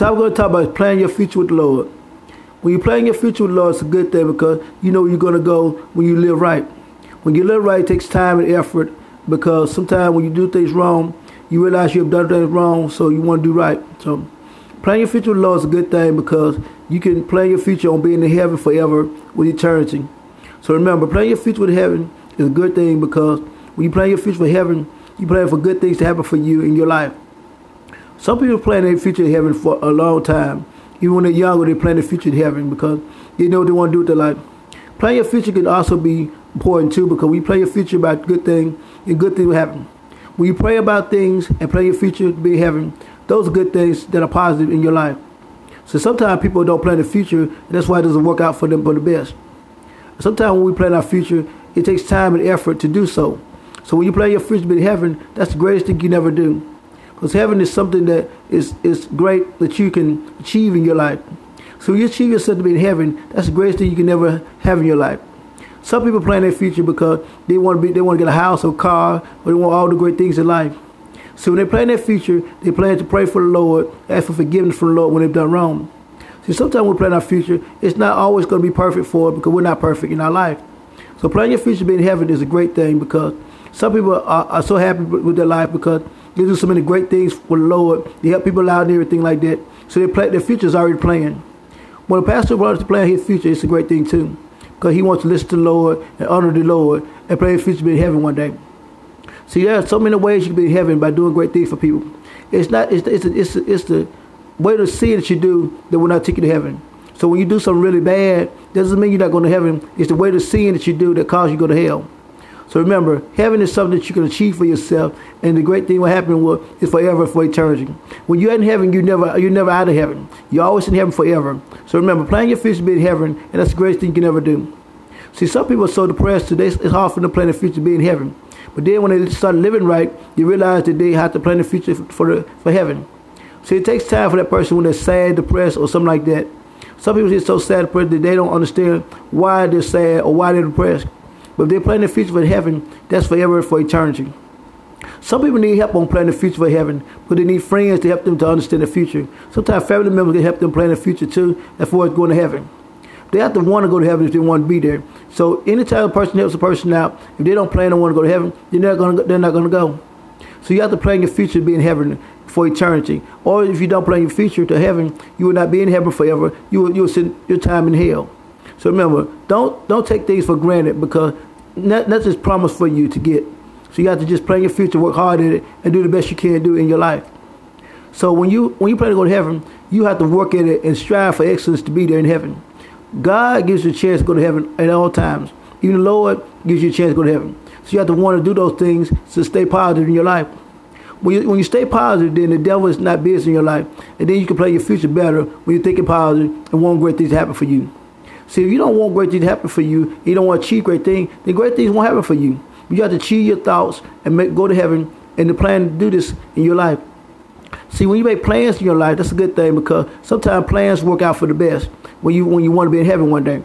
Top we're going to talk about is planning your future with the Lord. When you're planning your future with the Lord, it's a good thing because you know you're going to go when you live right. When you live right, it takes time and effort because sometimes when you do things wrong, you realize you have done things wrong, so you want to do right. So planning your future with the Lord is a good thing because you can plan your future on being in heaven forever with eternity. So remember, planning your future with heaven is a good thing because when you plan your future for heaven, you plan for good things to happen for you in your life. Some people plan their future in heaven for a long time. Even when they're younger, they plan their future in heaven because they know they want to do with their life. Planning your future can also be important too because we plan your future about good things and good things will happen. When you pray about things and plan your future to be in heaven, those are good things that are positive in your life. So sometimes people don't plan the future, and that's why it doesn't work out for them for the best. Sometimes when we plan our future, it takes time and effort to do so. So when you plan your future to be in heaven, that's the greatest thing you never do. Because heaven is something that is, is great that you can achieve in your life. So you achieve yourself to be in heaven, that's the greatest thing you can ever have in your life. Some people plan their future because they want to be they want to get a house or car or they want all the great things in life. So when they plan their future, they plan to pray for the Lord, ask for forgiveness from the Lord when they've done wrong. See, sometimes we plan our future, it's not always going to be perfect for it because we're not perfect in our life. So planning your future to be in heaven is a great thing because some people are, are so happy with their life because they do so many great things for the Lord. They help people out and everything like that. So they play, their future is already planned. When a pastor wants to plan his future, it's a great thing too. Because he wants to listen to the Lord and honor the Lord and plan his future to be in heaven one day. See, there are so many ways you can be in heaven by doing great things for people. It's not. It's it's it's, it's the way to see that you do that will not take you to heaven. So when you do something really bad, doesn't mean you're not going to heaven. It's the way to seeing that you do that causes you to go to hell. So remember, heaven is something that you can achieve for yourself, and the great thing will happen will, is forever for eternity. When you're in heaven, you never you're never out of heaven. You're always in heaven forever. So remember, plan your future to be in heaven, and that's the greatest thing you can ever do. See, some people are so depressed today; it's hard for them to plan their future to be in heaven. But then when they start living right, you realize that they have to plan the future for the, for heaven. See, it takes time for that person when they're sad, depressed, or something like that. Some people get so sad, depressed that they don't understand why they're sad or why they're depressed. But if they're planning the future for heaven, that's forever for eternity. Some people need help on planning the future for heaven, but they need friends to help them to understand the future. Sometimes family members can help them plan the future too, before it's going to heaven. They have to want to go to heaven if they want to be there. So anytime a person helps a person out, if they don't plan to want to go to heaven, they're not going to, they're not going to go. So you have to plan your future to be in heaven for eternity. Or if you don't plan your future to heaven, you will not be in heaven forever. You will, you will spend your time in hell. So remember, don't don't take things for granted because nothing's promised for you to get. So you have to just plan your future, work hard at it, and do the best you can do in your life. So when you when you plan to go to heaven, you have to work at it and strive for excellence to be there in heaven. God gives you a chance to go to heaven at all times. Even the Lord gives you a chance to go to heaven. So you have to want to do those things to stay positive in your life. When you, when you stay positive, then the devil is not busy in your life. And then you can play your future better when you're thinking positive and want great things to happen for you. See, if you don't want great things to happen for you, you don't want to achieve great things, then great things won't happen for you. You have to achieve your thoughts and make, go to heaven and the plan to do this in your life. See, when you make plans in your life, that's a good thing because sometimes plans work out for the best when you when you want to be in heaven one day.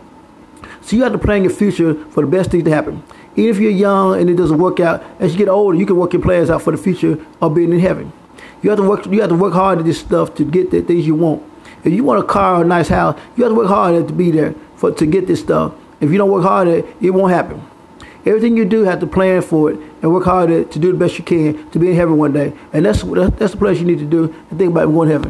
So you have to plan your future for the best things to happen. Even if you're young and it doesn't work out, as you get older, you can work your plans out for the future of being in heaven. You have to work. You have to work hard at this stuff to get the things you want. If you want a car or a nice house, you have to work hard to be there for to get this stuff. If you don't work hard at it, it won't happen. Everything you do, have to plan for it and work hard to do the best you can to be in heaven one day. And that's that's the place you need to do and think about going to heaven.